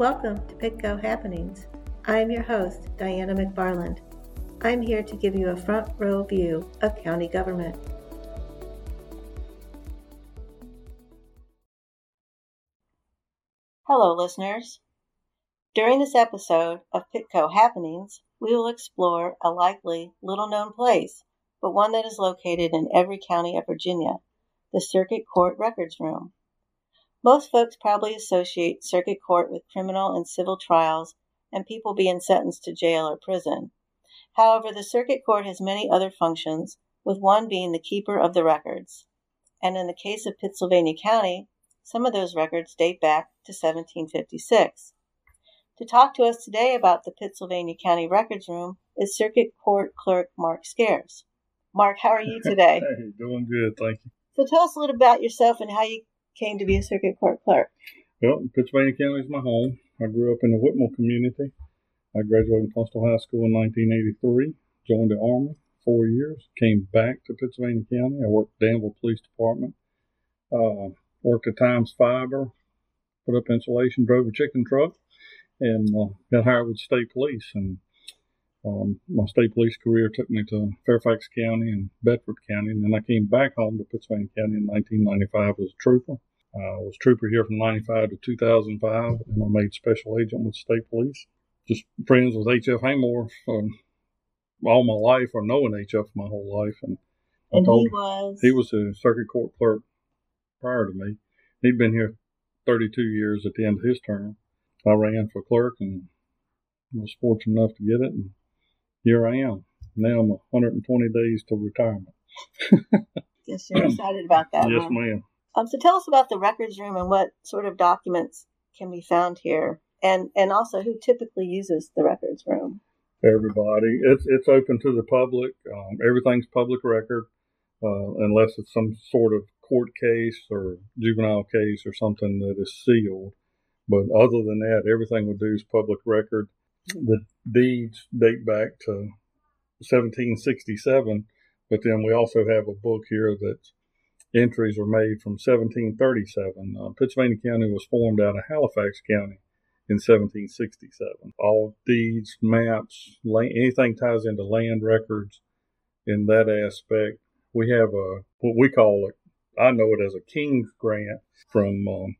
Welcome to PittCo Happenings. I'm your host, Diana McFarland. I'm here to give you a front row view of county government. Hello, listeners. During this episode of PittCo Happenings, we will explore a likely little known place, but one that is located in every county of Virginia the Circuit Court Records Room. Most folks probably associate circuit court with criminal and civil trials and people being sentenced to jail or prison. However, the circuit court has many other functions, with one being the keeper of the records. And in the case of Pittsylvania County, some of those records date back to 1756. To talk to us today about the Pittsylvania County Records Room is Circuit Court Clerk Mark Scarce. Mark, how are you today? hey, doing good, thank you. So tell us a little about yourself and how you came to be a circuit court clerk? Well, Pittsylvania County is my home. I grew up in the Whitmore community. I graduated from Tunstall High School in 1983, joined the Army four years, came back to Pittsylvania County. I worked Danville Police Department, uh, worked at Times Fiber, put up insulation, drove a chicken truck, and uh, got hired with state police. And um, my state police career took me to Fairfax County and Bedford County, and then I came back home to Pittsylvania County in 1995 as a trooper. I was trooper here from 95 to 2005, and I made special agent with state police. Just friends with H.F. Haymore um, all my life, or knowing H.F. my whole life. And, and he was? He was a circuit court clerk prior to me. He'd been here 32 years at the end of his term. I ran for clerk and was fortunate enough to get it. And here I am. Now I'm 120 days to retirement. yes, you're excited about that. Yes, huh? ma'am. Um, so tell us about the records room and what sort of documents can be found here, and and also who typically uses the records room. Everybody, it's it's open to the public. Um, everything's public record, uh, unless it's some sort of court case or juvenile case or something that is sealed. But other than that, everything we do is public record. The deeds date back to 1767, but then we also have a book here that entries are made from 1737. Uh, Pittsylvania County was formed out of Halifax County in 1767. All deeds, maps, land, anything ties into land records in that aspect. We have a what we call it. I know it as a King's grant from um,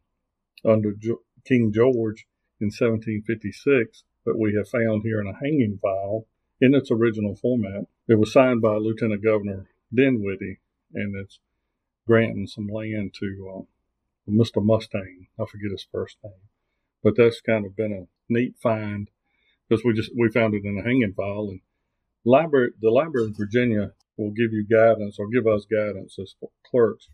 under jo- King George in 1756 that we have found here in a hanging file in its original format. It was signed by Lieutenant Governor Dinwiddie, and it's granting some land to uh, Mr. Mustang. I forget his first name, but that's kind of been a neat find because we just we found it in a hanging file. And library, the Library of Virginia will give you guidance or give us guidance as clerks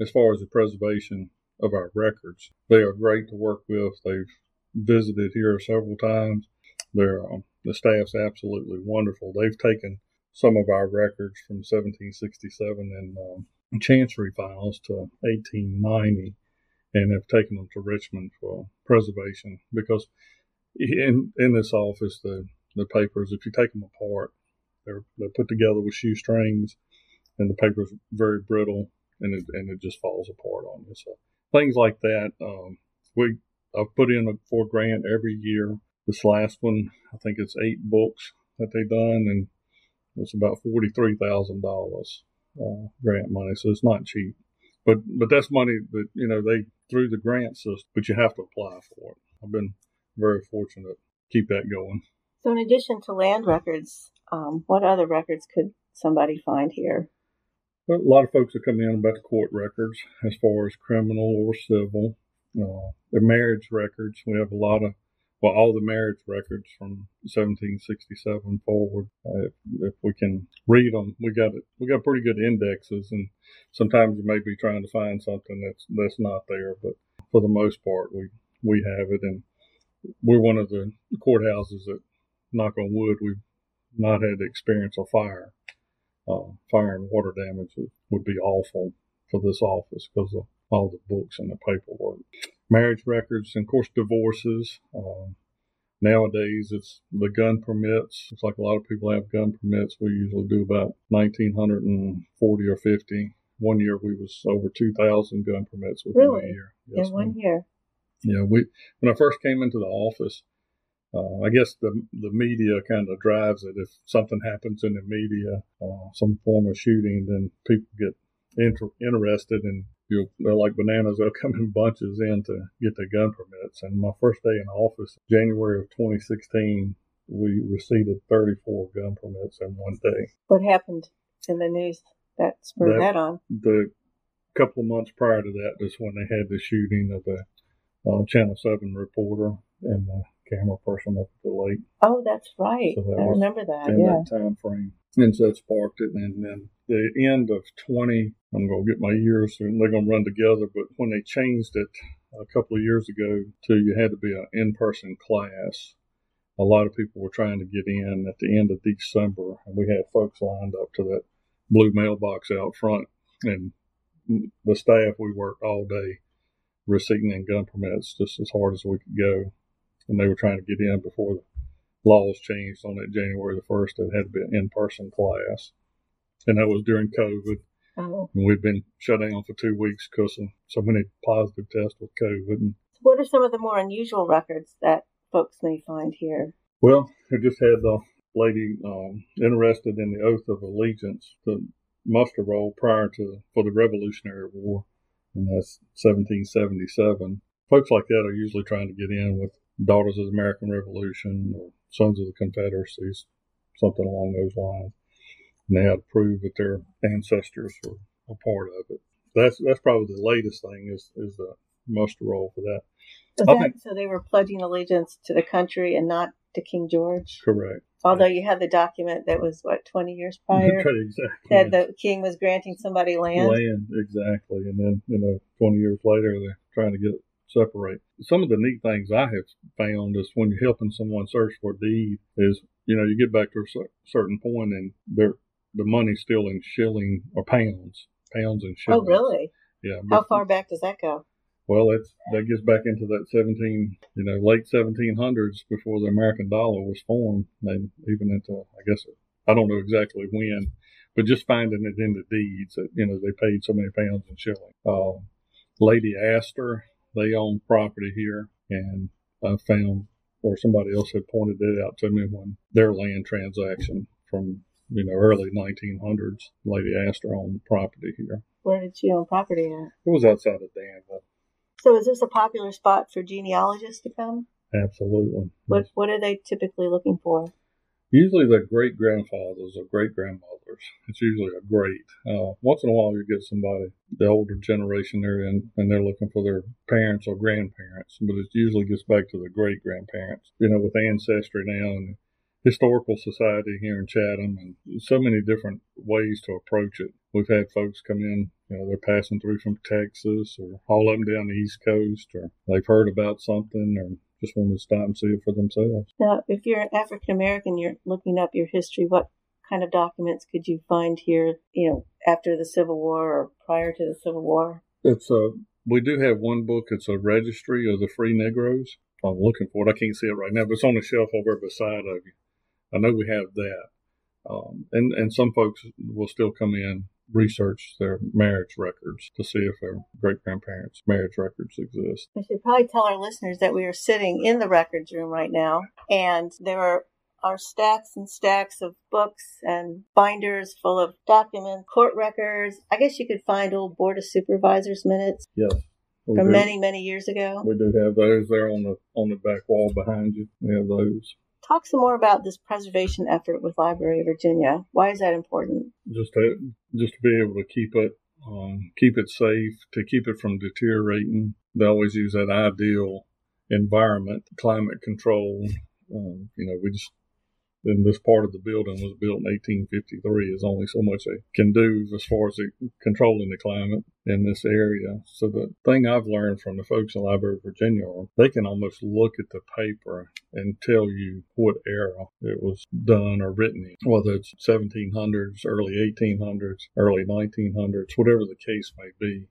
as far as the preservation of our records. They are great to work with. They've visited here several times. They're, um, the staff's absolutely wonderful. They've taken some of our records from 1767 and um, chancery files to 1890 and have taken them to Richmond for preservation because in in this office the the papers if you take them apart they're they're put together with shoestrings and the paper's very brittle and it and it just falls apart on you so things like that um, we I've put in a four grant every year this last one I think it's eight books that they've done and it's about forty three thousand dollars uh, grant money, so it's not cheap. But but that's money that you know they through the grant system, but you have to apply for it. I've been very fortunate to keep that going. So, in addition to land records, um, what other records could somebody find here? Well, a lot of folks are coming in about the court records as far as criminal or civil. Uh, the marriage records, we have a lot of well, all the marriage records from 1767 forward. Uh, if, if, we can read them, we got it. We got pretty good indexes, and sometimes you may be trying to find something that's that's not there, but for the most part, we we have it, and we're one of the courthouses that, knock on wood, we've not had the experience of fire. Uh, fire and water damage would be awful for this office because of all the books and the paperwork marriage records, and of course divorces. Um, nowadays, it's the gun permits. It's like a lot of people have gun permits. We usually do about 1,940 or 50. One year we was over 2,000 gun permits within really? a year. Yes, In one year. Yeah, we when I first came into the office, uh, I guess the the media kind of drives it. If something happens in the media, uh, some form of shooting, then people get inter- interested and you they're like bananas. They'll come in bunches in to get their gun permits. And my first day in office, January of 2016, we received 34 gun permits in one day. What happened in the news that spurred that, that on? The couple of months prior to that, that is when they had the shooting of the uh, Channel 7 reporter and the camera person up at the lake. Oh, that's right. So that I remember that. In yeah. that time frame. And so that sparked it. And then the end of 20, I'm going to get my years and they're going to run together. But when they changed it a couple of years ago to you had to be an in person class, a lot of people were trying to get in at the end of December. And we had folks lined up to that blue mailbox out front. And the staff, we worked all day receiving in gun permits just as hard as we could go. And they were trying to get in before the laws changed on that January the 1st. It had to be an in person class and that was during COVID. Oh. And we've been shut down for two weeks because of so many positive tests with COVID. And what are some of the more unusual records that folks may find here? Well, I just had the lady um, interested in the oath of allegiance, the muster roll prior to for the Revolutionary War, and that's 1777. Folks like that are usually trying to get in with Daughters of the American Revolution or Sons of the Confederacies, something along those lines and they had to prove that their ancestors were a part of it. That's that's probably the latest thing is is the muster roll for that. So, that, think, so they were pledging allegiance to the country and not to King George. Correct. Although you had the document that was what twenty years prior, exactly. that the king was granting somebody land. Land exactly, and then you know twenty years later they're trying to get separate. Some of the neat things I have found is when you're helping someone search for a deed is you know you get back to a certain point and they're the money's still in shilling or pounds, pounds and shillings. Oh, really? Yeah. How far back does that go? Well, it's that gets back into that 17, you know, late 1700s before the American dollar was formed, and even into, I guess, I don't know exactly when, but just finding it in the deeds that you know they paid so many pounds and shillings. Uh, Lady Astor, they own property here, and I found, or somebody else had pointed it out to me when their land transaction from you know, early 1900s. Lady Astor owned property here. Where did she own property at? It was outside of Danville. So is this a popular spot for genealogists to come? Absolutely. What. What are they typically looking for? Usually the great grandfathers or great grandmothers. It's usually a great. Uh, once in a while you get somebody, the older generation there, and, and they're looking for their parents or grandparents, but it usually gets back to the great grandparents. You know, with ancestry now and historical society here in Chatham and so many different ways to approach it. We've had folks come in, you know, they're passing through from Texas or all up and down the East Coast or they've heard about something or just want to stop and see it for themselves. Now, if you're an African American, you're looking up your history, what kind of documents could you find here, you know, after the Civil War or prior to the Civil War? It's a, we do have one book, it's a registry of the free Negroes. I'm looking for it. I can't see it right now, but it's on the shelf over beside of you. I know we have that. Um, and, and some folks will still come in, research their marriage records to see if their great grandparents' marriage records exist. I should probably tell our listeners that we are sitting in the records room right now, and there are are stacks and stacks of books and binders full of documents, court records. I guess you could find old Board of Supervisors minutes. Yes. From do. many, many years ago. We do have those there on the on the back wall behind you. We have those. Talk some more about this preservation effort with Library of Virginia. Why is that important? Just to just to be able to keep it um, keep it safe, to keep it from deteriorating. They always use that ideal environment, climate control. Um, you know, we just then this part of the building was built in 1853. There's only so much they can do as far as controlling the climate in this area. So the thing I've learned from the folks in Library of Virginia they can almost look at the paper and tell you what era it was done or written in, whether it's 1700s, early 1800s, early 1900s, whatever the case may be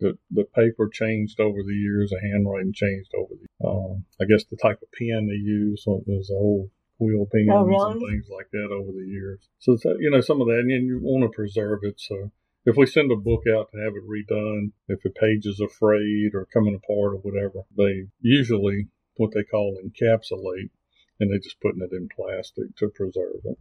the the paper changed over the years, the handwriting changed over the. Um, I guess the type of pen they use was old quill pens oh, really? and things like that over the years. So, you know, some of that, and you want to preserve it. So if we send a book out to have it redone, if a page is are frayed or coming apart or whatever, they usually what they call encapsulate, and they're just putting it in plastic to preserve it.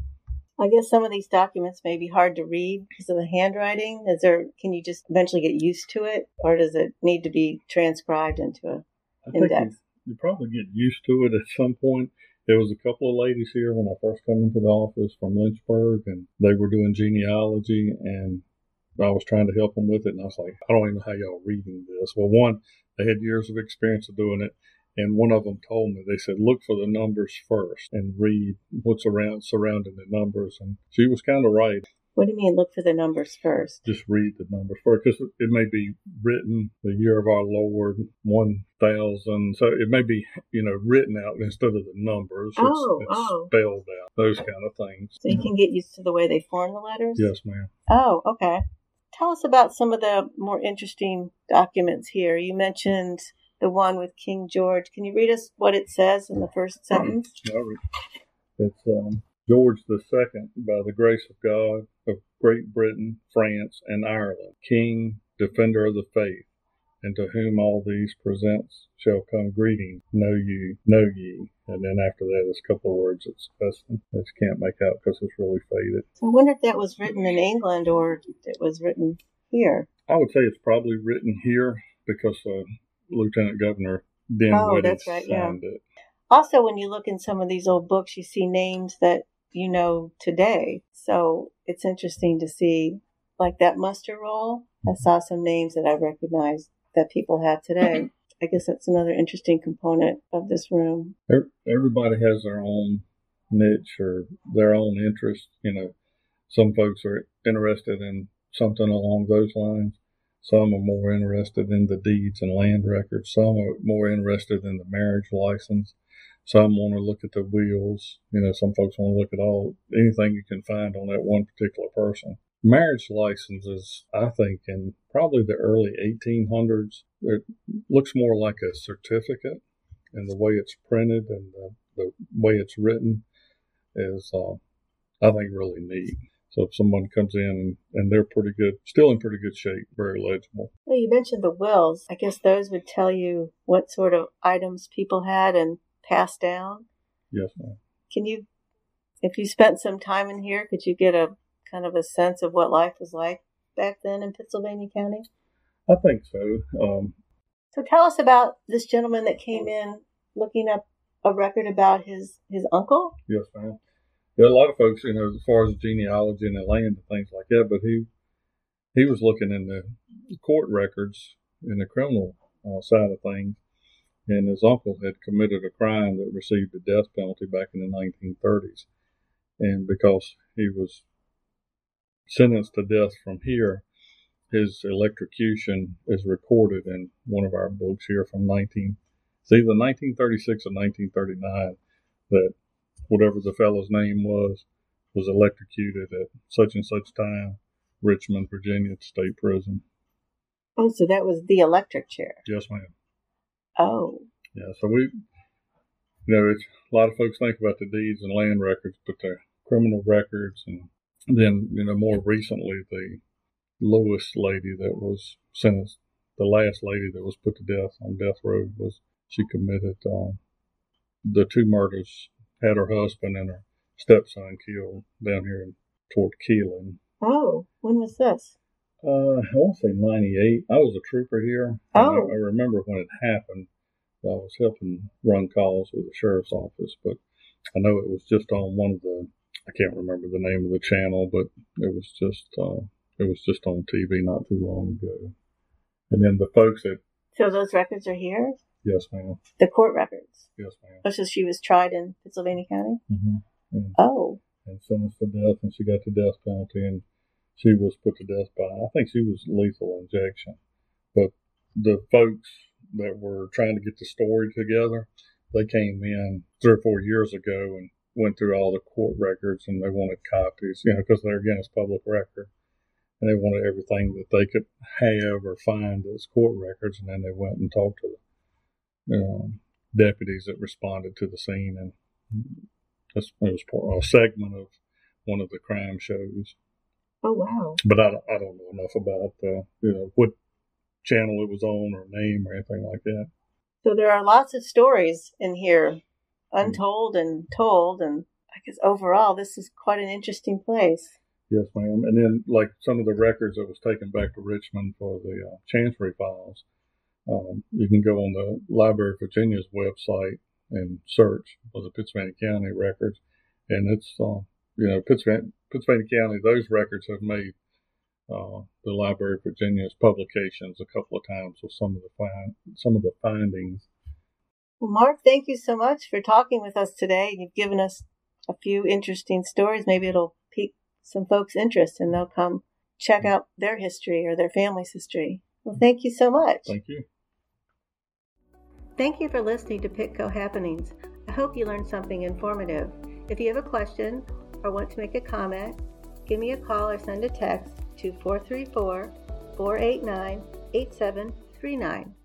I guess some of these documents may be hard to read because of the handwriting. Is there? Can you just eventually get used to it, or does it need to be transcribed into a I index? you, you probably get used to it at some point. There was a couple of ladies here when I first came into the office from Lynchburg, and they were doing genealogy, and I was trying to help them with it, and I was like, I don't even know how y'all are reading this. Well, one, they had years of experience of doing it, and one of them told me they said look for the numbers first and read what's around surrounding the numbers, and she was kind of right. What do you mean? Look for the numbers first. Just read the numbers first because it may be written the year of our Lord one thousand, so it may be you know written out instead of the numbers. It's, Oh, it's oh. spelled out. Those kind of things. So you can get used to the way they form the letters. Yes, ma'am. Oh, okay. Tell us about some of the more interesting documents here. You mentioned the one with King George. Can you read us what it says in the first sentence? It's um, George the Second, by the grace of God, Great Britain, France, and Ireland, King, defender of the faith, and to whom all these presents shall come greeting. Know you, know ye. And then after that, there's a couple of words that's that's that you can't make out because it's really faded. So I wonder if that was written in England or it was written here. I would say it's probably written here because uh, Lieutenant Governor Oh, Dinwiddie that's right, yeah. signed it. Also, when you look in some of these old books, you see names that you know today. So it's interesting to see, like that muster roll. I mm-hmm. saw some names that I recognized that people have today. Mm-hmm. I guess that's another interesting component of this room. Everybody has their own niche or their own interest. You know, some folks are interested in something along those lines. Some are more interested in the deeds and land records. Some are more interested in the marriage license. Some want to look at the wheels. You know, some folks want to look at all anything you can find on that one particular person. Marriage licenses, I think, in probably the early 1800s, it looks more like a certificate and the way it's printed and the, the way it's written is, uh, I think, really neat. So if someone comes in and, and they're pretty good, still in pretty good shape, very legible. Well, you mentioned the wills. I guess those would tell you what sort of items people had and passed down. Yes, ma'am. Can you, if you spent some time in here, could you get a kind of a sense of what life was like back then in Pittsylvania County? I think so. Um, So tell us about this gentleman that came in looking up a record about his his uncle. yes, ma'am. Yeah, a lot of folks, you know, as far as genealogy and the land and things like that, but he he was looking in the court records in the criminal uh, side of things, and his uncle had committed a crime that received the death penalty back in the 1930s, and because he was sentenced to death from here, his electrocution is recorded in one of our books here from 19, it's either 1936 or 1939, that whatever the fellow's name was, was electrocuted at such and such time, Richmond, Virginia State Prison. Oh, so that was the electric chair. Yes, ma'am. Oh, Yeah, so we, you know, it's, a lot of folks think about the deeds and land records, but the criminal records, and then, you know, more recently, the Lewis lady that was sentenced, the last lady that was put to death on death row was, she committed um, the two murders, had her husband and her stepson killed down here in, toward Keeling. oh, when was this? Uh, I want to say 98. I was a trooper here. and I, Oh. I remember when it happened. I was helping run calls with the sheriff's office, but I know it was just on one of the, I can't remember the name of the channel, but it was just, uh, it was just on TV not too long ago. And then the folks that, So those records are here. yes, ma'am, The court records. yes, ma'am, Oh, so she was tried in Pittsylvania County. hmm Oh, and sentenced to death, and she got the death penalty, and she was put to death by, I think she was lethal injection. But the folks that were trying to get the story together, they came in three or four years ago and went through all the court records, and they wanted copies, you know, because they're again it's public record, and they wanted everything that they could have or find as court records, and then they went and talked to the um, deputies that responded to the scene, and it was a segment of one of the crime shows. Oh wow! But I, I don't know enough about uh, you know what channel it was on or name or anything like that. So there are lots of stories in here, untold and told, and I guess overall this is quite an interesting place. Yes, ma'am. And then, like some of the records that was taken back to Richmond for the uh, Chancery files, um, you can go on the Library of Virginia's website and search for the Pittsylvania County records, and it's uh, you know Pittsylvania, Pittsylvania County. Those records have made uh, the Library of Virginia's publications a couple of times with some of the find, some of the findings. Well, Mark, thank you so much for talking with us today. You've given us a few interesting stories. Maybe it'll pique some folks' interest, and they'll come check out their history or their family's history. Well, thank you so much. Thank you. Thank you for listening to PittCo Happenings. I hope you learned something informative. If you have a question or want to make a comment, give me a call or send a text to 434 489 8739.